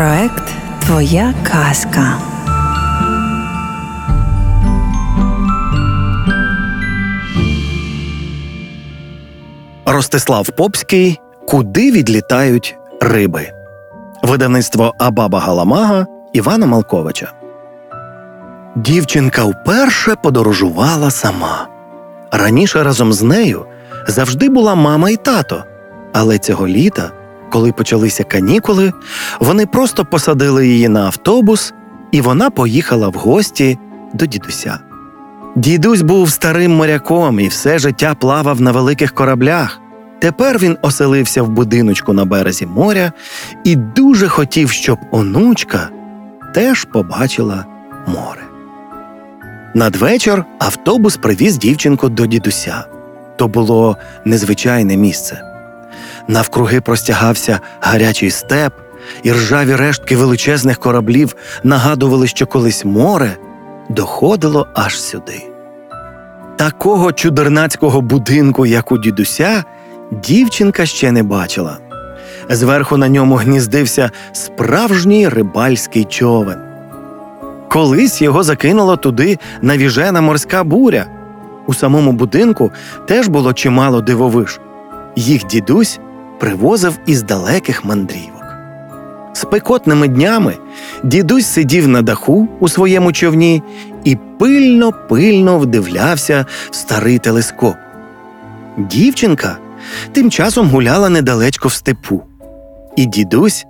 Проект Твоя казка. Ростислав Попський Куди відлітають риби. Видавництво Абаба Галамага Івана Малковича. Дівчинка вперше подорожувала сама. Раніше разом з нею завжди була мама і тато. Але цього літа, коли почалися канікули, вони просто посадили її на автобус, і вона поїхала в гості до дідуся. Дідусь був старим моряком і все життя плавав на великих кораблях. Тепер він оселився в будиночку на березі моря і дуже хотів, щоб онучка теж побачила море. Надвечір автобус привіз дівчинку до дідуся. То було незвичайне місце. Навкруги простягався гарячий степ, і ржаві рештки величезних кораблів нагадували, що колись море доходило аж сюди. Такого чудернацького будинку, як у дідуся, дівчинка ще не бачила. Зверху на ньому гніздився справжній рибальський човен. Колись його закинуло туди навіжена морська буря. У самому будинку теж було чимало дивовиж. Їх дідусь привозив із далеких мандрівок. Спекотними днями дідусь сидів на даху у своєму човні і пильно пильно вдивлявся в старий телескоп. Дівчинка тим часом гуляла недалечко в степу, і дідусь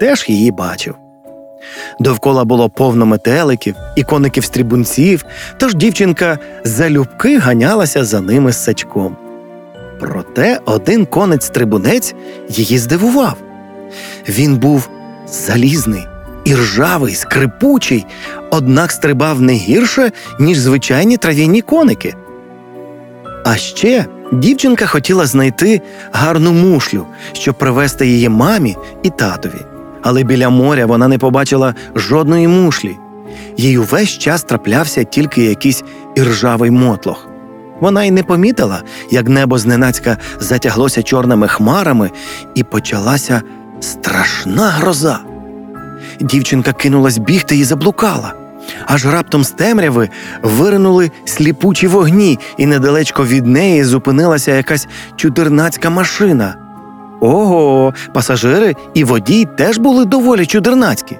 теж її бачив. Довкола було повно метеликів і коників стрібунців, тож дівчинка залюбки ганялася за ними з сачком. Проте один конець стрибунець її здивував. Він був залізний, і ржавий, скрипучий, однак стрибав не гірше, ніж звичайні трав'яні коники. А ще дівчинка хотіла знайти гарну мушлю, щоб привезти її мамі і татові. Але біля моря вона не побачила жодної мушлі. Їй увесь час траплявся тільки якийсь іржавий мотлох. Вона й не помітила, як небо зненацька затяглося чорними хмарами, і почалася страшна гроза. Дівчинка кинулась бігти і заблукала. Аж раптом з темряви виринули сліпучі вогні, і недалечко від неї зупинилася якась чудернацька машина. Ого, пасажири і водій теж були доволі чудернацькі.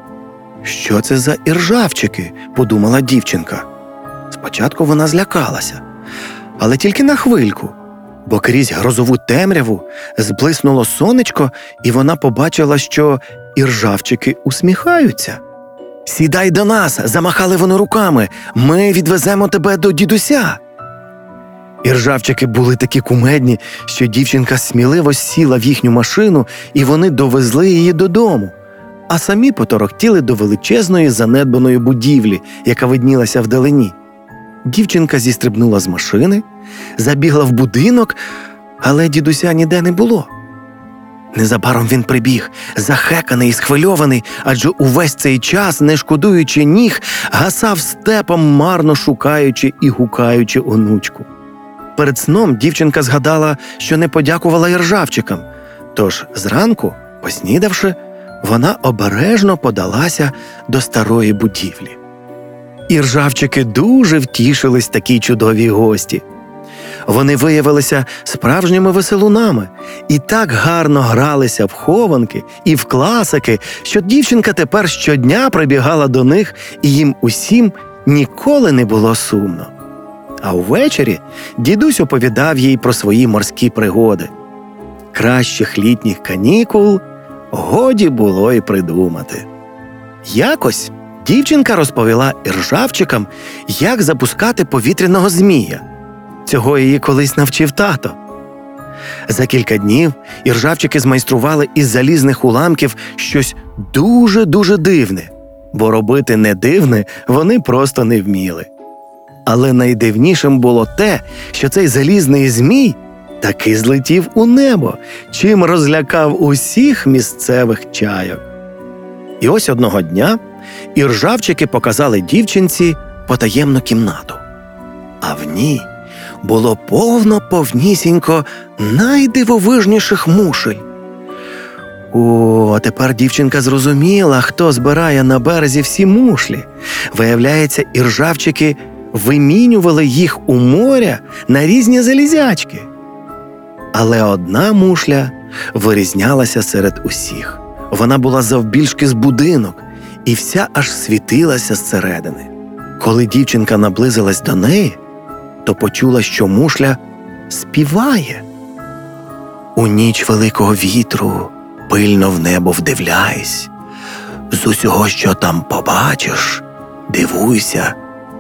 Що це за іржавчики? подумала дівчинка. Спочатку вона злякалася, але тільки на хвильку, бо крізь грозову темряву зблиснуло сонечко, і вона побачила, що іржавчики усміхаються. Сідай до нас, замахали вони руками. Ми відвеземо тебе до дідуся. Іржавчики були такі кумедні, що дівчинка сміливо сіла в їхню машину, і вони довезли її додому, а самі поторохтіли до величезної занедбаної будівлі, яка виднілася вдалині. Дівчинка зістрибнула з машини, забігла в будинок, але дідуся ніде не було. Незабаром він прибіг, захеканий і схвильований, адже увесь цей час, не шкодуючи ніг, гасав степом, марно шукаючи і гукаючи онучку. Перед сном дівчинка згадала, що не подякувала іржавчикам, тож зранку, поснідавши, вона обережно подалася до старої будівлі. Іржавчики дуже втішились такій чудовій гості. Вони виявилися справжніми веселунами і так гарно гралися в хованки і в класики, що дівчинка тепер щодня прибігала до них, і їм усім ніколи не було сумно. А ввечері дідусь оповідав їй про свої морські пригоди. Кращих літніх канікул годі було й придумати. Якось дівчинка розповіла іржавчикам, як запускати повітряного змія. Цього її колись навчив тато. За кілька днів іржавчики змайстрували із залізних уламків щось дуже дуже дивне, бо робити не дивне вони просто не вміли. Але найдивнішим було те, що цей залізний змій таки злетів у небо, чим розлякав усіх місцевих чайок. І ось одного дня іржавчики показали дівчинці потаємну кімнату, а в ній було повно повнісінько найдивовижніших мушель. О, тепер дівчинка зрозуміла, хто збирає на березі всі мушлі. Виявляється, іржавчики вимінювали їх у моря на різні залізячки. Але одна мушля вирізнялася серед усіх. Вона була завбільшки з будинок і вся аж світилася зсередини. Коли дівчинка наблизилась до неї, то почула, що мушля співає. У ніч великого вітру пильно в небо вдивляйсь. З усього, що там побачиш, дивуйся,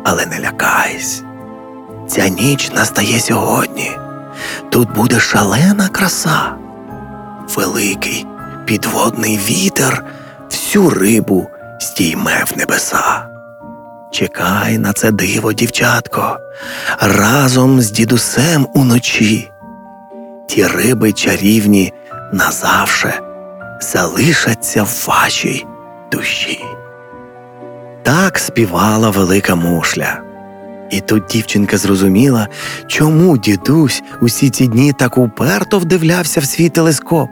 але не лякайсь. Ця ніч настає сьогодні. Тут буде шалена краса. Великий підводний вітер всю рибу стійме в небеса. Чекай на це диво, дівчатко, разом з дідусем уночі. Ті риби чарівні назавше залишаться в вашій душі. Так співала велика мушля. І тут дівчинка зрозуміла, чому дідусь усі ці дні так уперто вдивлявся в свій телескоп.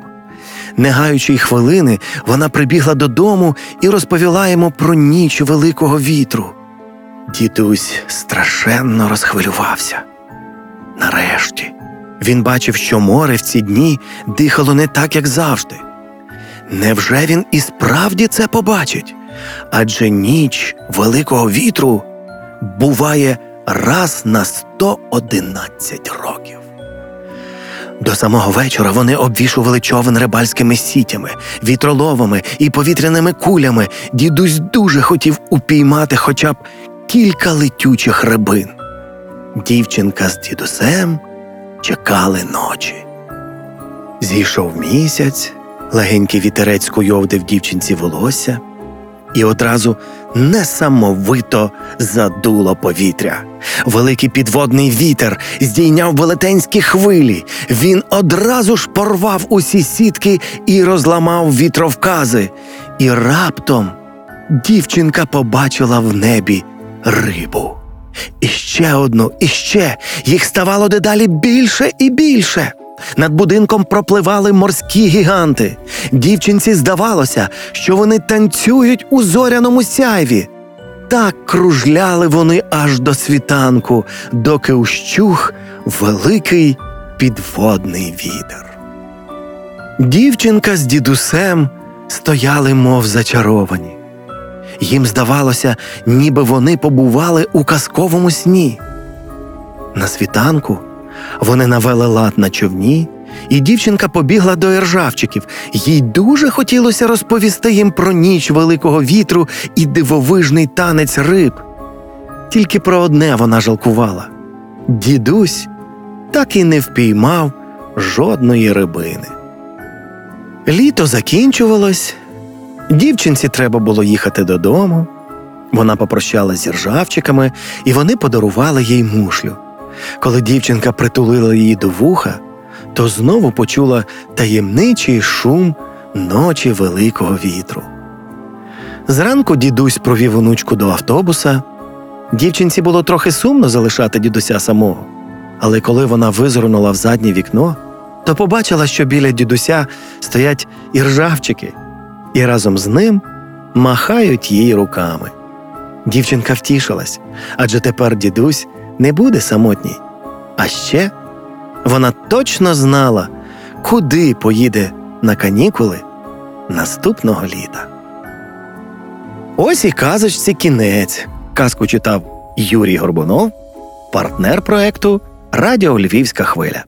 Не гаючи й хвилини, вона прибігла додому і розповіла йому про ніч великого вітру. Дідусь страшенно розхвилювався. Нарешті він бачив, що море в ці дні дихало не так, як завжди. Невже він і справді це побачить? Адже ніч великого вітру буває раз на 111 років. До самого вечора вони обвішували човен рибальськими сітями, вітроловами і повітряними кулями. Дідусь дуже хотів упіймати хоча б кілька летючих рибин. Дівчинка з дідусем чекали ночі. Зійшов місяць, легенький вітерець куйовдив дівчинці волосся, і одразу несамовито задуло повітря. Великий підводний вітер здійняв велетенські хвилі. Він одразу ж порвав усі сітки і розламав вітровкази. І раптом дівчинка побачила в небі рибу. І ще одну, і ще їх ставало дедалі більше і більше. Над будинком пропливали морські гіганти. Дівчинці здавалося, що вони танцюють у зоряному сяйві. Так кружляли вони аж до світанку, доки ущух великий підводний вітер. Дівчинка з дідусем стояли, мов зачаровані. Їм здавалося, ніби вони побували у казковому сні. На світанку вони навели лад на човні, і дівчинка побігла до ержавчиків. Їй дуже хотілося розповісти їм про ніч великого вітру і дивовижний танець риб. Тільки про одне вона жалкувала дідусь так і не впіймав жодної рибини. Літо закінчувалось, дівчинці треба було їхати додому. Вона попрощалася з ржавчиками, і вони подарували їй мушлю. Коли дівчинка притулила її до вуха, то знову почула таємничий шум ночі великого вітру. Зранку дідусь провів онучку до автобуса. Дівчинці було трохи сумно залишати дідуся самого, але коли вона визирнула в заднє вікно, то побачила, що біля дідуся стоять іржавчики, і разом з ним махають їй руками. Дівчинка втішилась, адже тепер дідусь не буде самотній. А ще вона точно знала, куди поїде на канікули наступного літа. Ось і казочці кінець. Казку читав Юрій Горбунов, партнер проекту Радіо Львівська хвиля.